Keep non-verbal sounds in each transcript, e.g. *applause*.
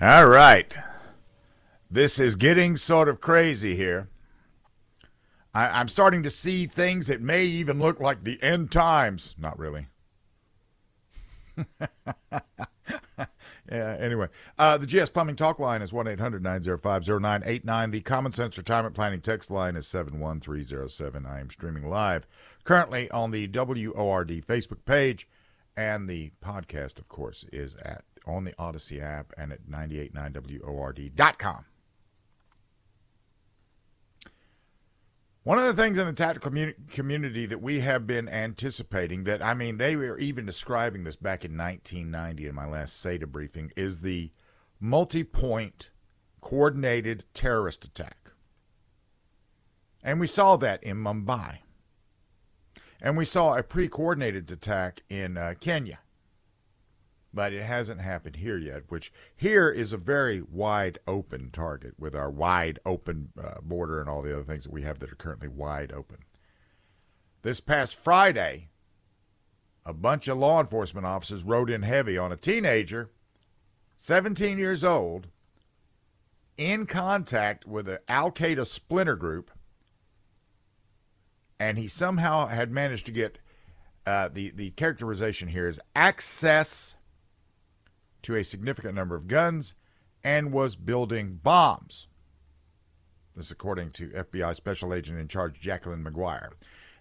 All right. This is getting sort of crazy here. I, am starting to see things that may even look like the end times. Not really. *laughs* yeah, anyway. Uh, the GS Plumbing Talk line is 1 800 905 0989. The Common Sense Retirement Planning text line is 71307. I am streaming live currently on the WORD Facebook page. And the podcast, of course, is at on the Odyssey app and at 989WORD.com. One of the things in the tactical community that we have been anticipating that, I mean, they were even describing this back in 1990 in my last SATA briefing, is the multi point coordinated terrorist attack. And we saw that in Mumbai. And we saw a pre coordinated attack in uh, Kenya but it hasn't happened here yet, which here is a very wide open target with our wide open uh, border and all the other things that we have that are currently wide open. This past Friday, a bunch of law enforcement officers rode in heavy on a teenager, 17 years old, in contact with an Al Qaeda splinter group, and he somehow had managed to get uh, the the characterization here is access to a significant number of guns and was building bombs. This, according to FBI Special Agent in Charge Jacqueline McGuire.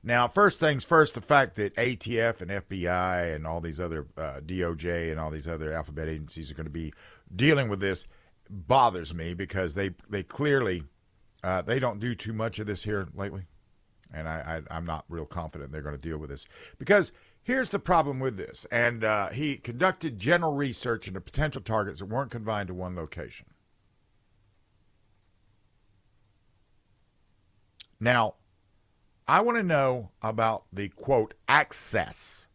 Now, first things first, the fact that ATF and FBI and all these other uh, DOJ and all these other alphabet agencies are going to be dealing with this bothers me because they they clearly uh, they don't do too much of this here lately, and I, I I'm not real confident they're going to deal with this because Here's the problem with this. And uh, he conducted general research into potential targets that weren't confined to one location. Now, I want to know about the quote access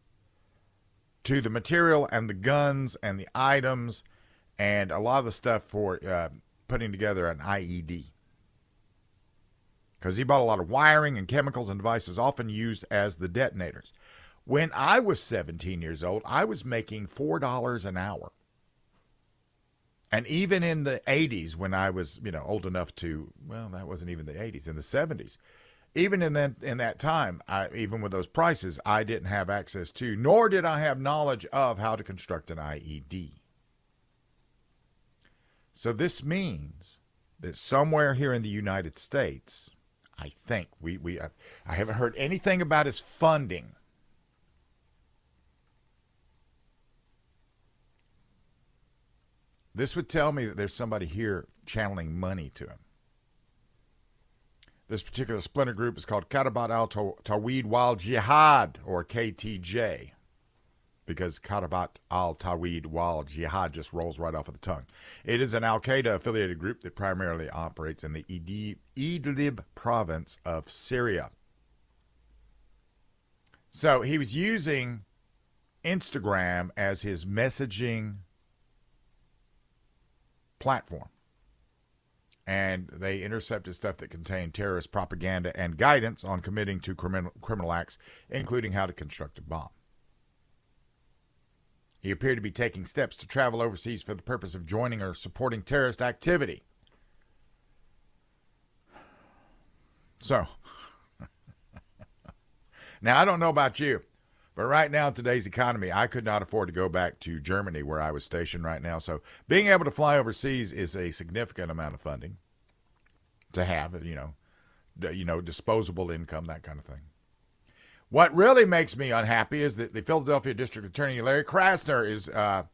to the material and the guns and the items and a lot of the stuff for uh, putting together an IED. Because he bought a lot of wiring and chemicals and devices often used as the detonators. When I was 17 years old, I was making $4 an hour. And even in the 80s, when I was, you know, old enough to, well, that wasn't even the 80s, in the 70s, even in that in that time, I, even with those prices, I didn't have access to, nor did I have knowledge of how to construct an IED. So this means that somewhere here in the United States, I think we we I haven't heard anything about his funding This would tell me that there's somebody here channeling money to him. This particular splinter group is called Katabat al Tawhid wal Jihad, or KTJ, because Katabat al Tawhid wal Jihad just rolls right off of the tongue. It is an Al Qaeda affiliated group that primarily operates in the Idlib province of Syria. So he was using Instagram as his messaging platform. And they intercepted stuff that contained terrorist propaganda and guidance on committing to criminal, criminal acts, including how to construct a bomb. He appeared to be taking steps to travel overseas for the purpose of joining or supporting terrorist activity. So, *laughs* now I don't know about you, but right now, in today's economy, I could not afford to go back to Germany where I was stationed right now. So being able to fly overseas is a significant amount of funding to have, you know, you know, disposable income, that kind of thing. What really makes me unhappy is that the Philadelphia District Attorney Larry Krasner is uh,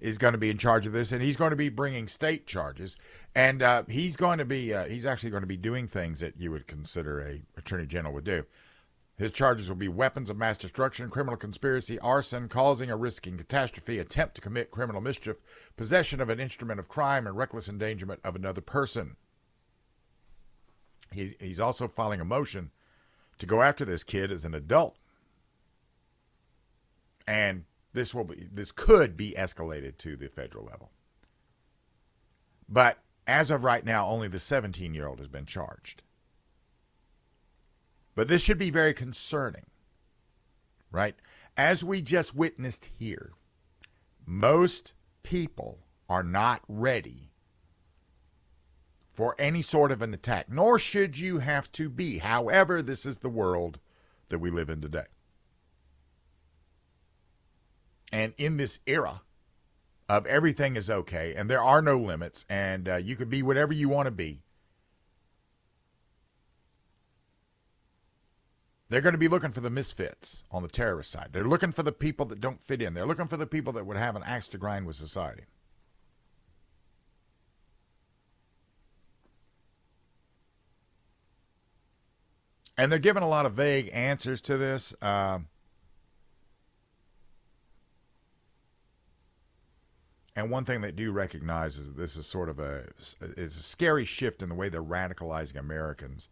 is going to be in charge of this, and he's going to be bringing state charges, and uh, he's going to be uh, he's actually going to be doing things that you would consider a attorney general would do. His charges will be weapons of mass destruction, criminal conspiracy, arson, causing or risking catastrophe, attempt to commit criminal mischief, possession of an instrument of crime, and reckless endangerment of another person. He, he's also filing a motion to go after this kid as an adult. And this will be this could be escalated to the federal level. But as of right now, only the 17 year old has been charged. But this should be very concerning, right? As we just witnessed here, most people are not ready for any sort of an attack, nor should you have to be. However, this is the world that we live in today. And in this era of everything is okay and there are no limits and uh, you could be whatever you want to be, They're going to be looking for the misfits on the terrorist side. They're looking for the people that don't fit in. They're looking for the people that would have an axe to grind with society. And they're giving a lot of vague answers to this. Uh, and one thing they do recognize is that this is sort of a it's a scary shift in the way they're radicalizing Americans.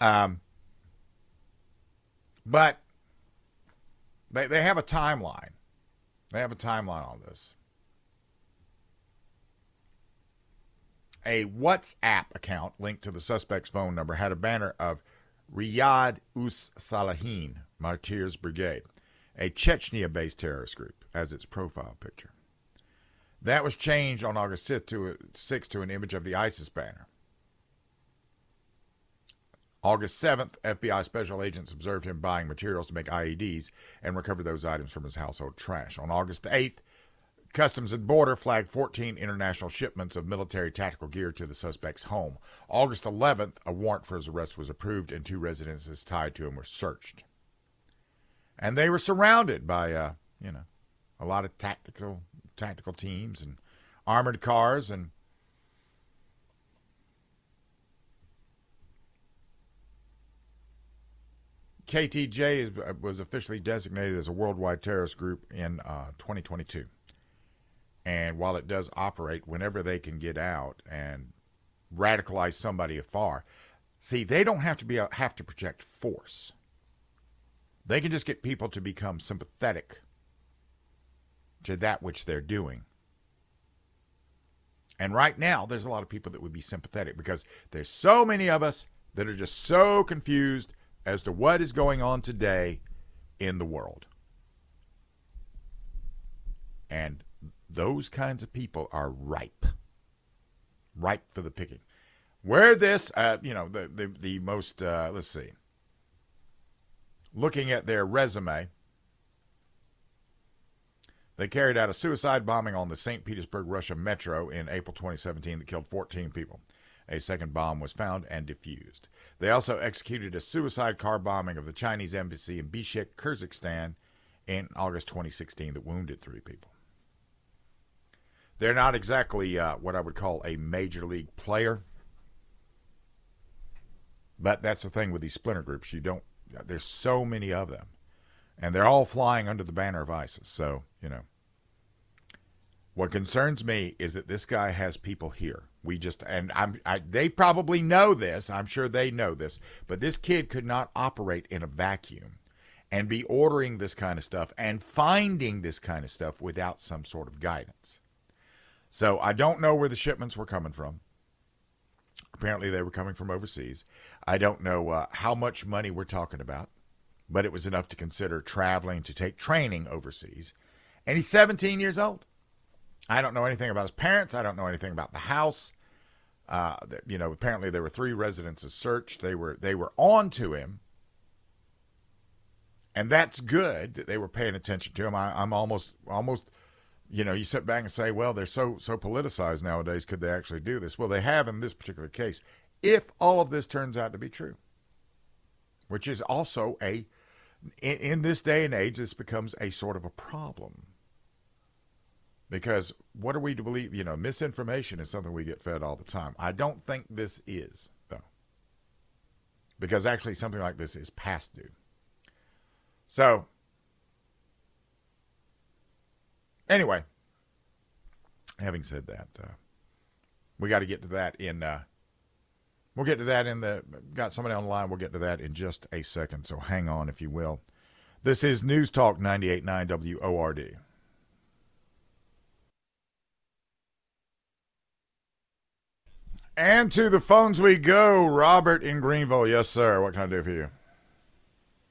Um, but they, they have a timeline. They have a timeline on this. A WhatsApp account linked to the suspect's phone number had a banner of Riyad Us Salihin Martyrs Brigade, a Chechnya based terrorist group, as its profile picture. That was changed on August 6th to, 6th to an image of the ISIS banner. August 7th, FBI special agents observed him buying materials to make IEDs and recovered those items from his household trash. On August 8th, Customs and Border flagged 14 international shipments of military tactical gear to the suspect's home. August 11th, a warrant for his arrest was approved and two residences tied to him were searched. And they were surrounded by, uh, you know, a lot of tactical tactical teams and armored cars and KTJ is, uh, was officially designated as a worldwide terrorist group in uh, 2022. And while it does operate whenever they can get out and radicalize somebody afar, see, they don't have to be have to project force. They can just get people to become sympathetic to that which they're doing. And right now, there's a lot of people that would be sympathetic because there's so many of us that are just so confused as to what is going on today in the world. And those kinds of people are ripe, ripe for the picking. Where this, uh, you know, the the, the most, uh, let's see, looking at their resume, they carried out a suicide bombing on the St. Petersburg, Russia metro in April 2017 that killed 14 people. A second bomb was found and defused. They also executed a suicide car bombing of the Chinese embassy in Bishkek, Kyrgyzstan in August 2016 that wounded three people. They're not exactly uh, what I would call a major league player. But that's the thing with these splinter groups. You don't, there's so many of them. And they're all flying under the banner of ISIS. So, you know. What concerns me is that this guy has people here. We just and I'm I, they probably know this. I'm sure they know this, but this kid could not operate in a vacuum and be ordering this kind of stuff and finding this kind of stuff without some sort of guidance. So I don't know where the shipments were coming from. Apparently, they were coming from overseas. I don't know uh, how much money we're talking about, but it was enough to consider traveling to take training overseas. And he's 17 years old. I don't know anything about his parents. I don't know anything about the house. Uh, you know, apparently there were three residences searched. They were they were on to him, and that's good that they were paying attention to him. I, I'm almost almost, you know, you sit back and say, well, they're so so politicized nowadays. Could they actually do this? Well, they have in this particular case. If all of this turns out to be true, which is also a in, in this day and age, this becomes a sort of a problem because what are we to believe? You know, misinformation is something we get fed all the time. I don't think this is, though. Because actually, something like this is past due. So, anyway, having said that, uh, we got to get to that in. Uh, we'll get to that in the. Got somebody on the line. We'll get to that in just a second. So hang on, if you will. This is News Talk 98.9 WORD. And to the phones we go. Robert in Greenville. Yes, sir. What can I do for you?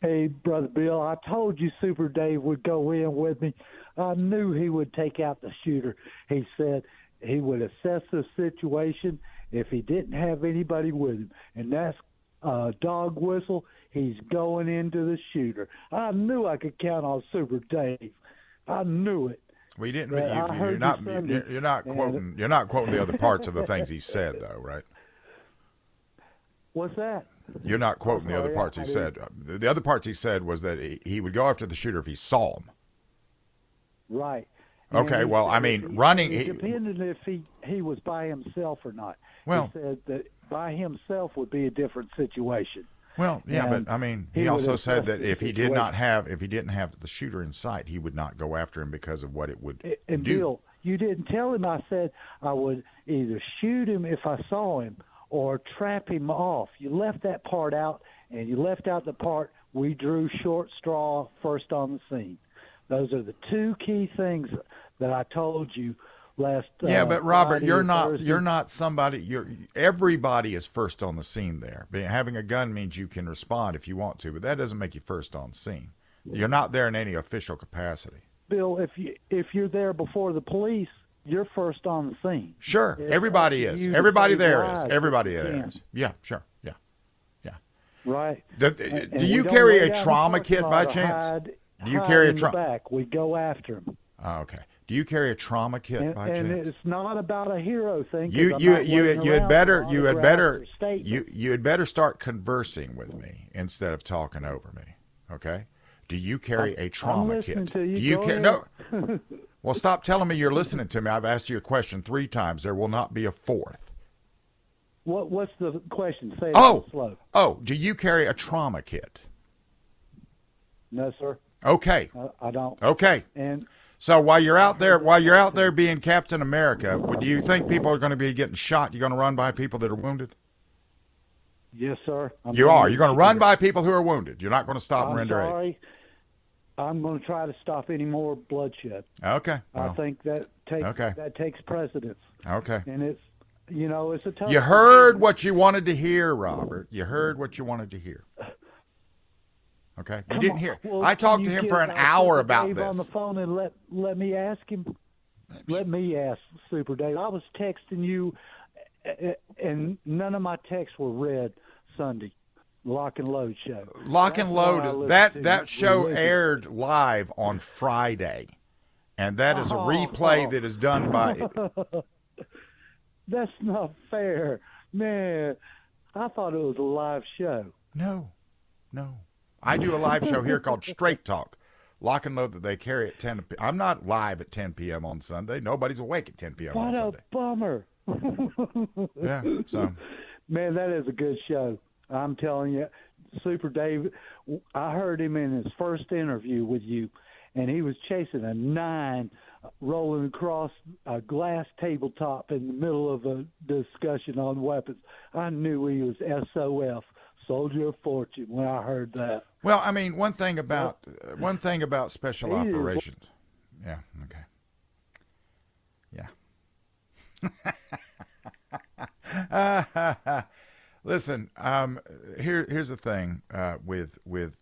Hey, Brother Bill. I told you Super Dave would go in with me. I knew he would take out the shooter. He said he would assess the situation if he didn't have anybody with him, and that's uh, dog whistle. He's going into the shooter. I knew I could count on Super Dave. I knew it. We didn't. You, you're, not. you you're you're not quoting. You're not quoting the other parts of the things he said, though, right? What's that? You're not quoting the other parts I he said. Uh, The the other parts he said was that he, he would go after the shooter if he saw him. Right. Okay, And he well, I mean, he- running- It depended if he he was by himself or not. Well- he said that by himself would be a different situation. Well, yeah, And but I mean, he, he also said that if he did not have, if he didn't have the shooter in sight, he would not go after him because of what it would And do. Bill, you didn't tell him. I said I would either shoot him if I saw him or trap him off. You left that part out, and you left out the part we drew short straw first on the scene. Those are the two key things that I told you last. Yeah, uh, but Robert, Friday you're not Thursday. you're not somebody. You're everybody is first on the scene there. But having a gun means you can respond if you want to, but that doesn't make you first on scene. You're not there in any official capacity. Bill. If you if you're there before the police, you're first on the scene. Sure, It's everybody is. Everybody there is. Everybody there is. Yeah, sure. Yeah. Yeah. Right. Do, And- do and you carry a trauma kit by chance? hide- Do you carry a trauma? back? We go after him. Oh, okay. Do you carry a trauma kit And, by and chance? it's not about a hero thing. You you you you had better you had better you you had better start conversing with me instead of talking over me. Okay? Do you carry a trauma kit? you. Do you carry no? *laughs* well, stop telling me you're listening to me. I've asked you a question three times. There will not be a fourth. What what's the question? Say it Oh, slow. oh, do you carry a trauma kit? No, sir. Okay, I, I don't. okay. And So while you're out there, while you're out there being Captain America, do you think people are going to be getting shot? You're going to run by people that are wounded? yes, sir. I'm You are. You're going to run by people who are wounded. You're not going to stop and I'm render aid. sorry. I'm going to try to stop any more bloodshed. Okay. I think that takes Okay. that takes precedence, Okay. and it's you know it's a tough. You heard what you wanted to hear, Robert. You heard what you wanted to hear. Okay. You Come didn't on. hear. Well, I talked to him for an hour about Dave on the phone and let let me ask him. Let me ask Super Dave. I was texting you, and none of my texts were read Sunday. Lock and Load show. Lock That's and load is that that show aired live on Friday. And that is a Oh. replay oh. that is done by *laughs* That's not fair, man. I thought it was a live show. No, no. I do a live show here called Straight Talk. Lock and load that they carry at 10. p- I'm not live at 10 p.m. on Sunday. Nobody's awake at 10 p.m. on Sunday. What a Sunday. bummer. Yeah, so Man, that is a good show. I'm telling you, Super Dave. I heard him in his first interview with you, and he was chasing a nine, rolling across a glass tabletop in the middle of a discussion on weapons. I knew he was SOF, Soldier of Fortune, when I heard that. Well, I mean, one thing about uh, one thing about special is- operations. Yeah, okay. Yeah. *laughs* Listen, um, here here's the thing uh, with with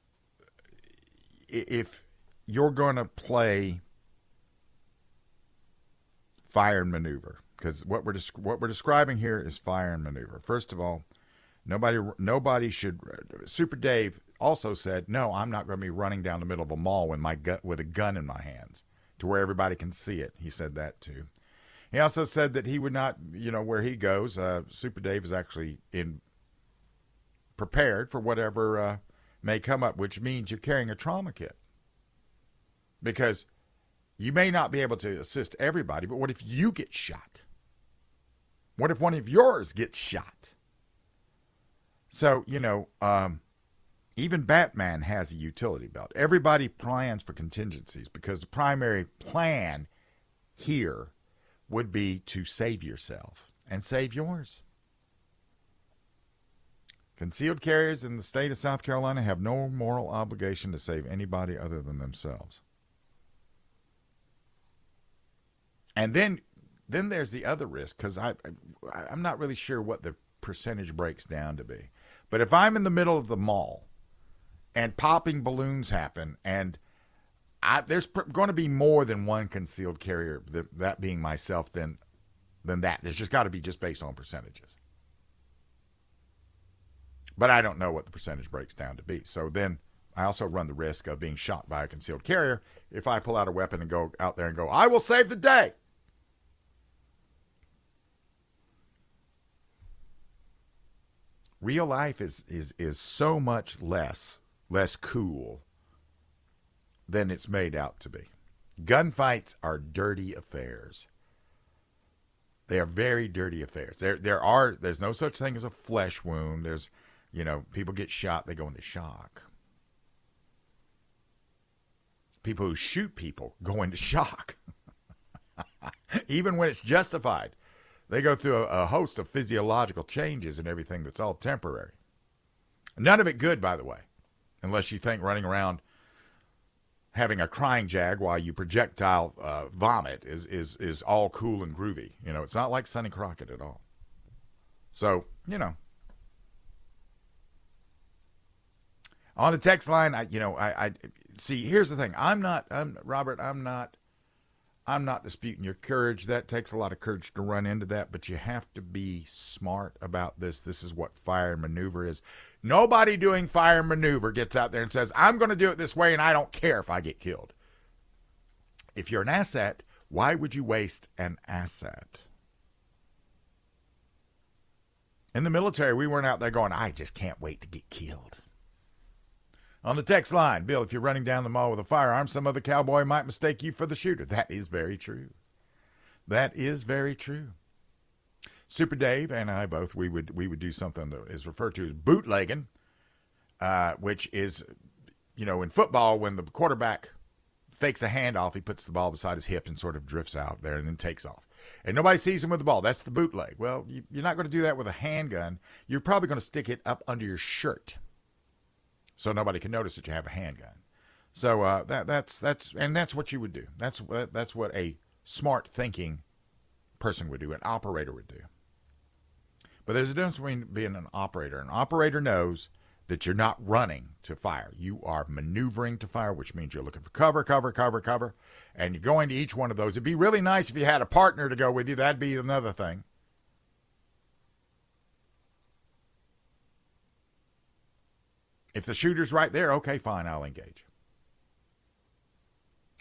if you're going to play fire and maneuver because what we're what we're describing here is fire and maneuver. First of all, nobody nobody should. Super Dave also said, "No, I'm not going to be running down the middle of a mall with my gun with a gun in my hands to where everybody can see it." He said that too. He also said that he would not, you know, where he goes. Uh, Super Dave is actually in prepared for whatever uh, may come up, which means you're carrying a trauma kit because you may not be able to assist everybody. But what if you get shot? What if one of yours gets shot? So you know, um, even Batman has a utility belt. Everybody plans for contingencies because the primary plan here would be to save yourself and save yours. Concealed carriers in the state of South Carolina have no moral obligation to save anybody other than themselves. And then, then there's the other risk because I, I, I'm not really sure what the percentage breaks down to be. But if I'm in the middle of the mall and popping balloons happen and I, there's pr- going to be more than one concealed carrier, that, that being myself, than than that. There's just got to be just based on percentages. But I don't know what the percentage breaks down to be. So then I also run the risk of being shot by a concealed carrier if I pull out a weapon and go out there and go, I will save the day. Real life is, is, is so much less less cool than it's made out to be. Gunfights are dirty affairs. They are very dirty affairs. There there are there's no such thing as a flesh wound. There's you know, people get shot, they go into shock. People who shoot people go into *laughs* shock. Even when it's justified. They go through a, a, host of physiological changes and everything that's all temporary. None of it good, by the way, unless you think running around having a crying jag while you projectile uh, vomit is, is, is all cool and groovy. You know, it's not like Sonny Crockett at all. So, you know, on the text line, I you know I, I see. Here's the thing. I'm not. I'm Robert. I'm not. I'm not disputing your courage. That takes a lot of courage to run into that, but you have to be smart about this. This is what fire maneuver is. Nobody doing fire maneuver gets out there and says, "I'm going to do it this way, and I don't care if I get killed." If you're an asset, why would you waste an asset? In the military, we weren't out there going, "I just can't wait to get killed." On the text line, Bill, if you're running down the mall with a firearm, some other cowboy might mistake you for the shooter. That is very true. That is very true. Super Dave and I both we would we would do something that is referred to as bootlegging, uh, which is, you know, in football when the quarterback fakes a handoff, he puts the ball beside his hip and sort of drifts out there and then takes off. And nobody sees him with the ball. That's the bootleg. Well, you, you're not going to do that with a handgun. You're probably going to stick it up under your shirt so nobody can notice that you have a handgun. So uh, that that's that's and that's what you would do. That's that's what a smart thinking person would do. An operator would do. But there's a difference between being an operator. An operator knows that you're not running to fire. You are maneuvering to fire, which means you're looking for cover, cover, cover, cover, and you're going to each one of those. It'd be really nice if you had a partner to go with you. That'd be another thing. If the shooter's right there, okay, fine, I'll engage.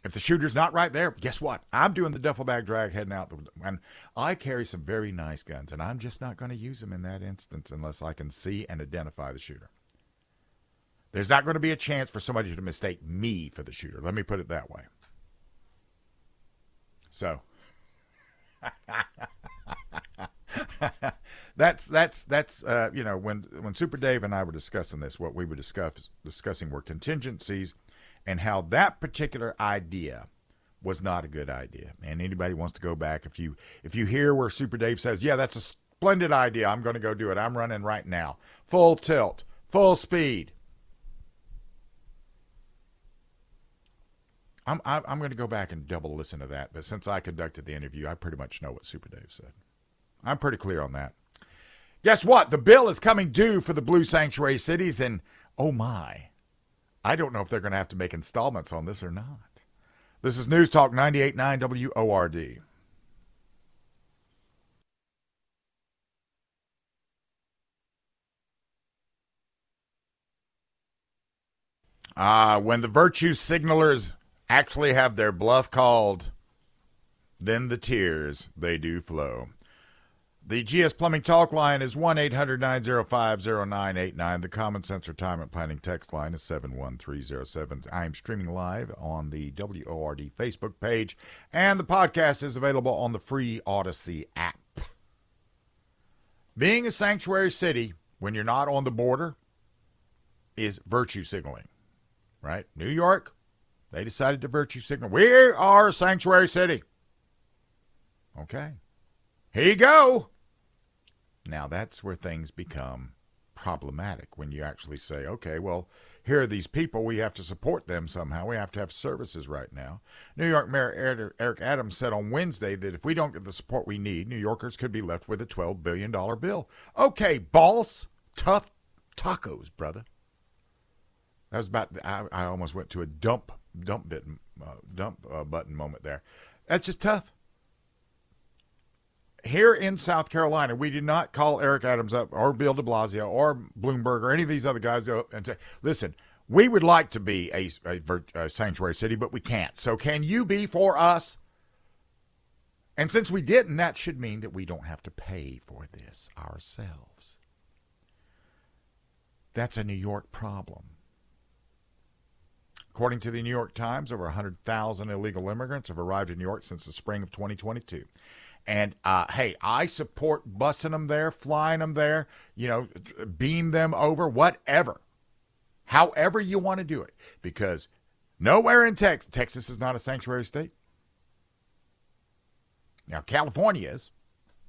If the shooter's not right there, guess what? I'm doing the duffel bag drag heading out. The, and I carry some very nice guns, and I'm just not going to use them in that instance unless I can see and identify the shooter. There's not going to be a chance for somebody to mistake me for the shooter. Let me put it that way. So. *laughs* that's that's that's uh, you know when when Super Dave and I were discussing this, what we were discuss, discussing were contingencies and how that particular idea was not a good idea. And anybody wants to go back if you if you hear where Super Dave says, "Yeah, that's a splendid idea. I'm going to go do it. I'm running right now. Full tilt, full speed." I'm I'm going to go back and double listen to that, but since I conducted the interview, I pretty much know what Super Dave said. I'm pretty clear on that. Guess what? The bill is coming due for the blue sanctuary cities, and oh my, I don't know if they're going to have to make installments on this or not. This is News Talk 98.9 WORD. Ah, when the virtue signalers actually have their bluff called, then the tears they do flow. The GS Plumbing Talk line is 1 800 905 0989. The Common Sense Retirement Planning text line is 71307. I am streaming live on the WORD Facebook page, and the podcast is available on the free Odyssey app. Being a sanctuary city when you're not on the border is virtue signaling, right? New York, they decided to virtue signal. We are a sanctuary city. Okay. Here you go. Now that's where things become problematic when you actually say, okay, well, here are these people. We have to support them somehow. We have to have services right now. New York Mayor Eric Adams said on Wednesday that if we don't get the support we need, New Yorkers could be left with a $12 billion bill. Okay, boss. Tough tacos, brother. That was about, I, I almost went to a dump, dump bit uh, dump uh, button moment there. That's just tough. Here in South Carolina, we did not call Eric Adams up or Bill de Blasio or Bloomberg or any of these other guys and say, listen, we would like to be a, a, a sanctuary city, but we can't. So can you be for us? And since we didn't, that should mean that we don't have to pay for this ourselves. That's a New York problem. According to the New York Times, over 100,000 illegal immigrants have arrived in New York since the spring of 2022. And uh, hey, I support busing them there, flying them there, you know, beam them over, whatever. However you want to do it. Because nowhere in Texas, Texas is not a sanctuary state. Now, California is.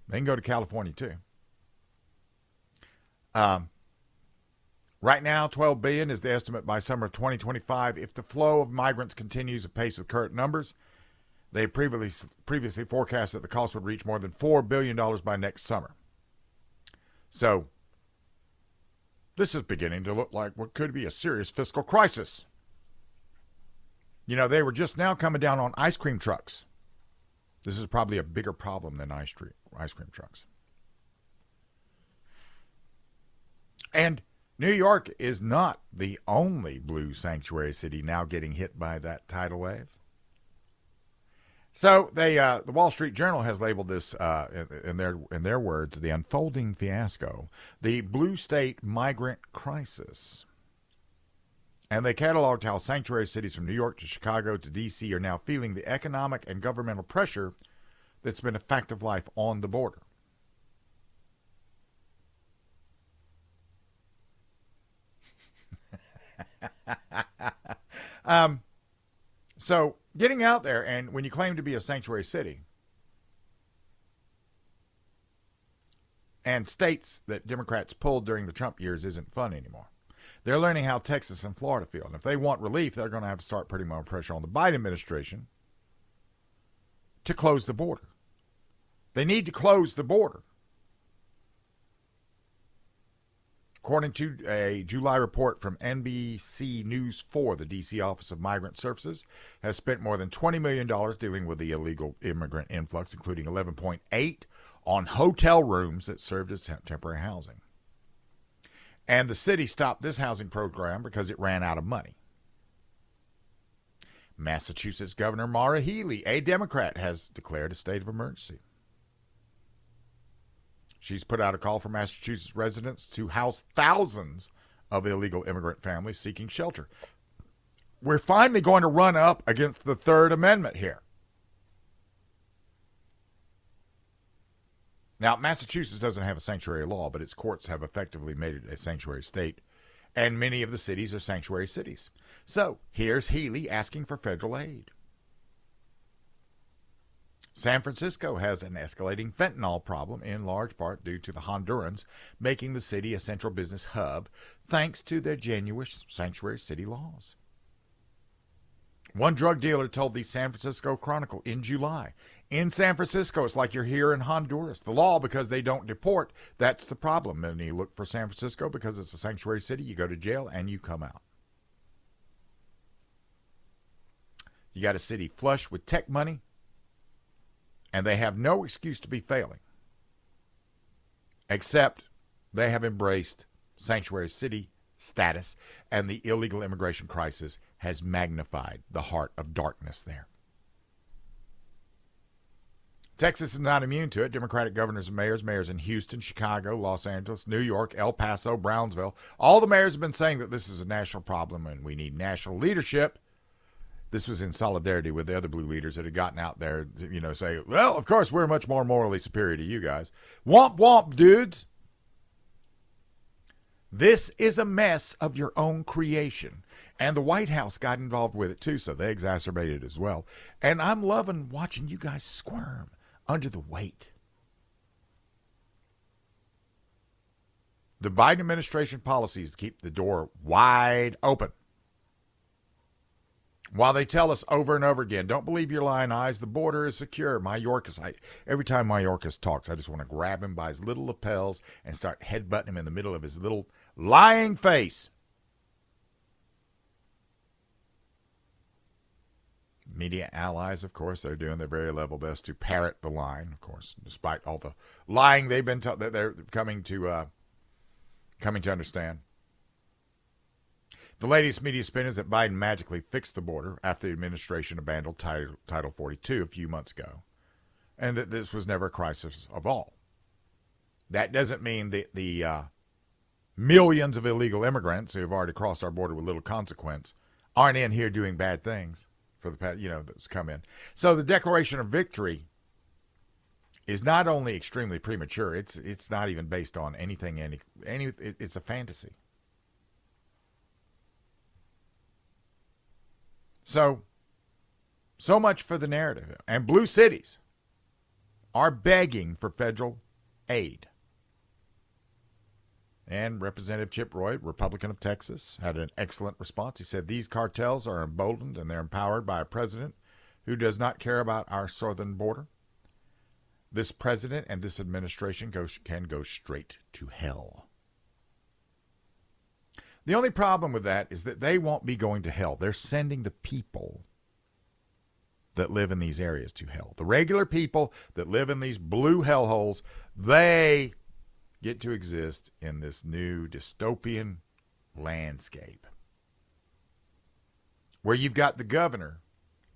They can go to California too. Um, right now, 12 billion is the estimate by summer of 2025. If the flow of migrants continues at pace with current numbers, they previously previously forecast that the cost would reach more than four billion dollars by next summer. So, this is beginning to look like what could be a serious fiscal crisis. You know, they were just now coming down on ice cream trucks. This is probably a bigger problem than ice cream, ice cream trucks. And New York is not the only blue sanctuary city now getting hit by that tidal wave. So they, uh, the Wall Street Journal has labeled this, uh, in their in their words, the unfolding fiasco, the blue state migrant crisis. And they cataloged how sanctuary cities from New York to Chicago to D.C. are now feeling the economic and governmental pressure that's been a fact of life on the border. *laughs* um, so getting out there, and when you claim to be a sanctuary city, and states that Democrats pulled during the Trump years isn't fun anymore. They're learning how Texas and Florida feel. And if they want relief, they're going to have to start putting more pressure on the Biden administration to close the border. They need to close the border. According to a July report from NBC News 4, the D.C. Office of Migrant Services has spent more than $20 million dealing with the illegal immigrant influx, including 11.8 on hotel rooms that served as temporary housing. And the city stopped this housing program because it ran out of money. Massachusetts Governor Maura Healey, a Democrat, has declared a state of emergency. She's put out a call for Massachusetts residents to house thousands of illegal immigrant families seeking shelter. We're finally going to run up against the Third Amendment here. Now, Massachusetts doesn't have a sanctuary law, but its courts have effectively made it a sanctuary state, and many of the cities are sanctuary cities. So here's Healey asking for federal aid. San Francisco has an escalating fentanyl problem in large part due to the Hondurans making the city a central business hub thanks to their generous sanctuary city laws. One drug dealer told the San Francisco Chronicle in July in San Francisco, it's like you're here in Honduras. The law, because they don't deport, that's the problem. And you look for San Francisco because it's a sanctuary city, you go to jail and you come out. You got a city flush with tech money, and they have no excuse to be failing, except they have embraced sanctuary city status, and the illegal immigration crisis has magnified the heart of darkness there. Texas is not immune to it. Democratic governors and mayors, mayors in Houston, Chicago, Los Angeles, New York, El Paso, Brownsville, all the mayors have been saying that this is a national problem and we need national leadership. This was in solidarity with the other blue leaders that had gotten out there, you know, say, well, of course, we're much more morally superior to you guys. Womp womp, dudes. This is a mess of your own creation. And the White House got involved with it too, so they exacerbated it as well. And I'm loving watching you guys squirm under the weight. The Biden administration policies keep the door wide open. While they tell us over and over again, don't believe your lying eyes, the border is secure. Mayorkas, I, every time Mayorkas talks, I just want to grab him by his little lapels and start headbutting him in the middle of his little lying face. media allies, of course, they're doing their very level best to parrot the line, of course, despite all the lying they've been told that they're coming to uh, coming to understand. The latest media spin is that Biden magically fixed the border after the administration abandoned Title, Title 42 a few months ago, and that this was never a crisis of all. That doesn't mean that the uh, millions of illegal immigrants who have already crossed our border with little consequence aren't in here doing bad things for the past, you know, that's come in. So the Declaration of Victory is not only extremely premature, it's it's not even based on anything any any it, it's a fantasy. So so much for the narrative. And blue cities are begging for federal aid. And Representative Chip Roy, Republican of Texas, had an excellent response. He said these cartels are emboldened and they're empowered by a president who does not care about our southern border. This president and this administration go, can go straight to hell. The only problem with that is that they won't be going to hell. They're sending the people that live in these areas to hell. The regular people that live in these blue hellholes, they get to exist in this new dystopian landscape where you've got the governor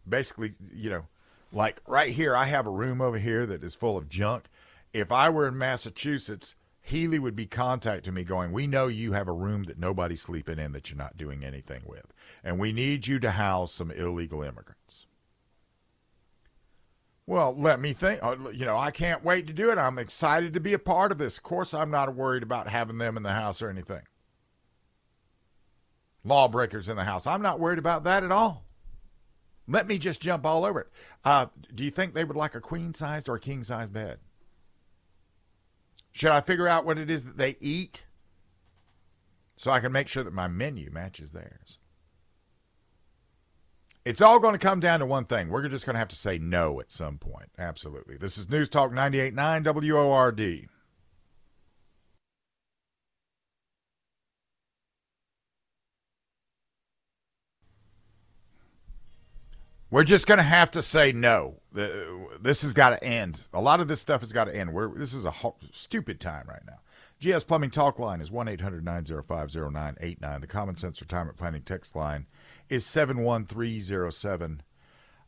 basically, you know, like right here, I have a room over here that is full of junk. If I were in Massachusetts, Healey would be contacting me going, We know you have a room that nobody's sleeping in that you're not doing anything with. And we need you to house some illegal immigrants. Well, let me think. Uh, you know, I can't wait to do it. I'm excited to be a part of this. Of course, I'm not worried about having them in the house or anything. Lawbreakers in the house. I'm not worried about that at all. Let me just jump all over it. Uh, do you think they would like a queen sized or a king sized bed? Should I figure out what it is that they eat so I can make sure that my menu matches theirs? It's all going to come down to one thing. We're just going to have to say no at some point. Absolutely. This is News Talk 98.9 WORD. We're just going to have to say no. This has got to end. A lot of this stuff has got to end. We're, this is a stupid time right now. GS Plumbing Talk line is 1 800 905 0989. The Common Sense Retirement Planning text line is 71307.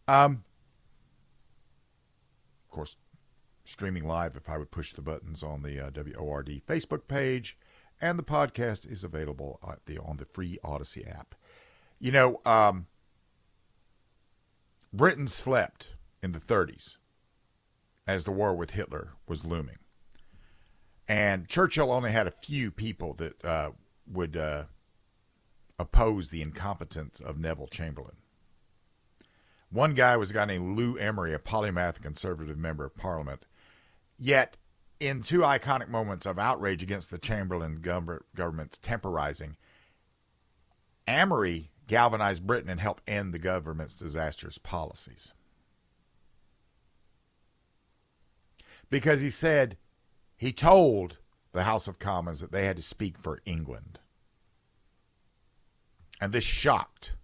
Um, of course, streaming live if I would push the buttons on the uh, WORD Facebook page, and the podcast is available the on the free Odyssey app. You know, um, Britain slept in the 30s as the war with Hitler was looming. And Churchill only had a few people that uh, would uh, oppose the incompetence of Neville Chamberlain. One guy was a guy named Leo Amery, a polymath conservative member of parliament. Yet, in two iconic moments of outrage against the Chamberlain government's temporizing, Amery galvanized Britain and help end the government's disastrous policies. Because he said, he told the House of Commons that they had to speak for England. And this shocked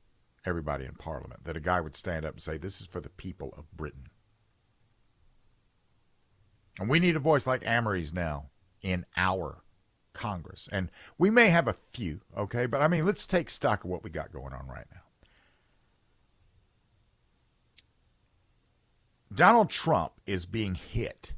everybody in Parliament that a guy would stand up and say, This is for the people of Britain. And we need a voice like Amery's now in our Congress. And we may have a few, okay? But I mean, let's take stock of what we got going on right now. Donald Trump is being hit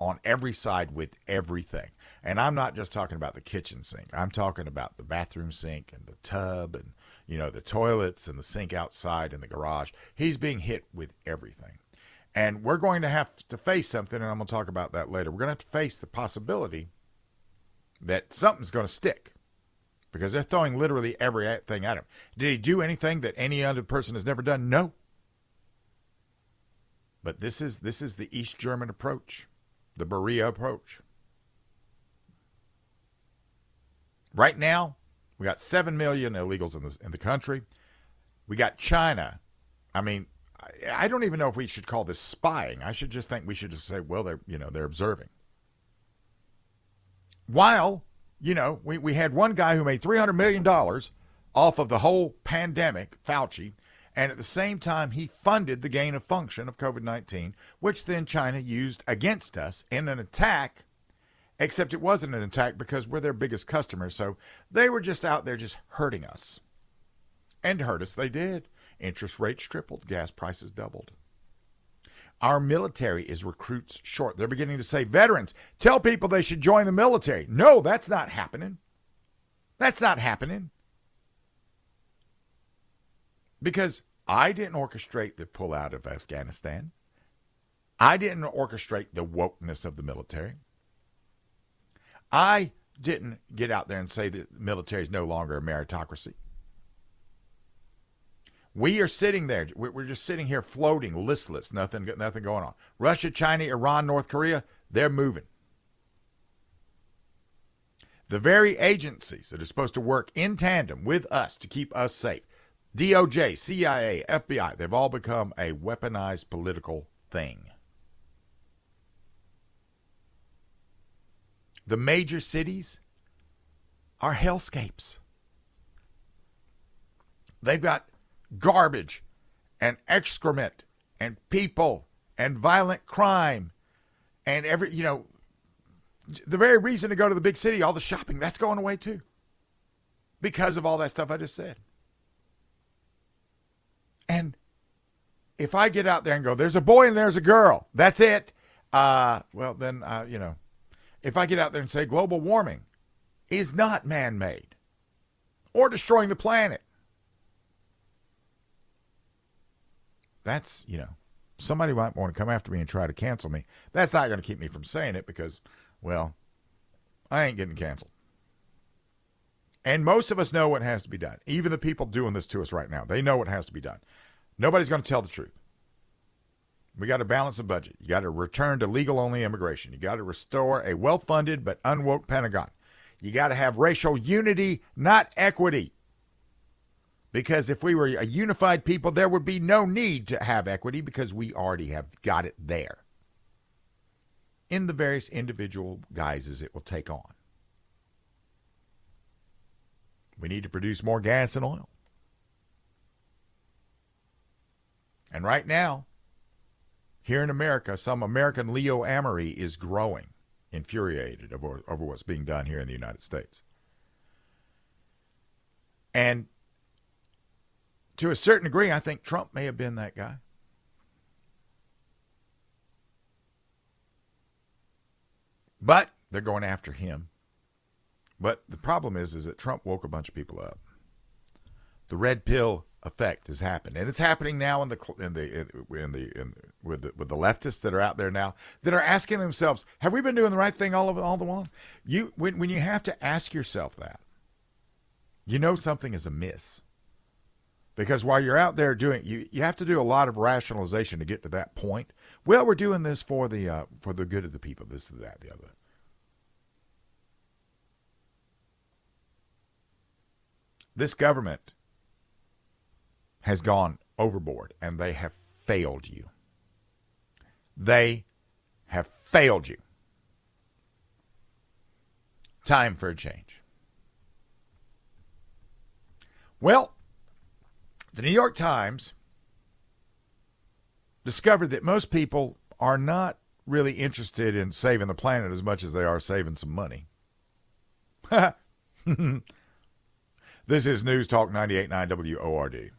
on every side with everything. And I'm not just talking about the kitchen sink. I'm talking about the bathroom sink and the tub and you know the toilets and the sink outside in the garage. He's being hit with everything. And we're going to have to face something and I'm going to talk about that later. We're going to have to face the possibility that something's going to stick because they're throwing literally everything at him. Did he do anything that any other person has never done? No. But this is this is the East German approach the Beria approach. Right now, we got 7 million illegals in the, in the country. We got China. I mean, I, I don't even know if we should call this spying. I should just think we should just say, well, they're, you know, they're observing. While, you know, we, we had one guy who made $300 million off of the whole pandemic, Fauci, And at the same time, he funded the gain of function of COVID 19, which then China used against us in an attack, except it wasn't an attack because we're their biggest customer. So they were just out there just hurting us. And hurt us they did. Interest rates tripled, gas prices doubled. Our military is recruits short. They're beginning to say, veterans, tell people they should join the military. No, that's not happening. That's not happening. Because I didn't orchestrate the pullout of Afghanistan. I didn't orchestrate the wokeness of the military. I didn't get out there and say that the military is no longer a meritocracy. We are sitting there. We're just sitting here floating, listless, nothing, nothing going on. Russia, China, Iran, North Korea, they're moving. The very agencies that are supposed to work in tandem with us to keep us safe DOJ, CIA, FBI, they've all become a weaponized political thing. The major cities are hellscapes. They've got garbage and excrement and people and violent crime and every, you know, the very reason to go to the big city, all the shopping, that's going away too. Because of all that stuff I just said. And if I get out there and go, there's a boy and there's a girl, that's it. Uh, well, then, uh, you know, if I get out there and say global warming is not man made or destroying the planet, that's, you know, somebody might want to come after me and try to cancel me. That's not going to keep me from saying it because, well, I ain't getting canceled. And most of us know what has to be done. Even the people doing this to us right now, they know what has to be done. Nobody's going to tell the truth. We got to balance the budget. You got to return to legal only immigration. You got to restore a well funded but unwoke Pentagon. You got to have racial unity, not equity. Because if we were a unified people, there would be no need to have equity because we already have got it there in the various individual guises it will take on. We need to produce more gas and oil. And right now, here in America, some American Leo Amery is growing, infuriated over, over what's being done here in the United States. And to a certain degree, I think Trump may have been that guy. But they're going after him. But the problem is, is that Trump woke a bunch of people up. The red pill effect has happened, and it's happening now in the in the in the in, with the, with the leftists that are out there now that are asking themselves, "Have we been doing the right thing all of all the while?" You when when you have to ask yourself that, you know something is amiss. Because while you're out there doing, you you have to do a lot of rationalization to get to that point. Well, we're doing this for the uh, for the good of the people. This, that, the other. This government has gone overboard and they have failed you. They have failed you. Time for a change. Well, the New York Times discovered that most people are not really interested in saving the planet as much as they are saving some money. *laughs* This is News Talk 98.9 WORD.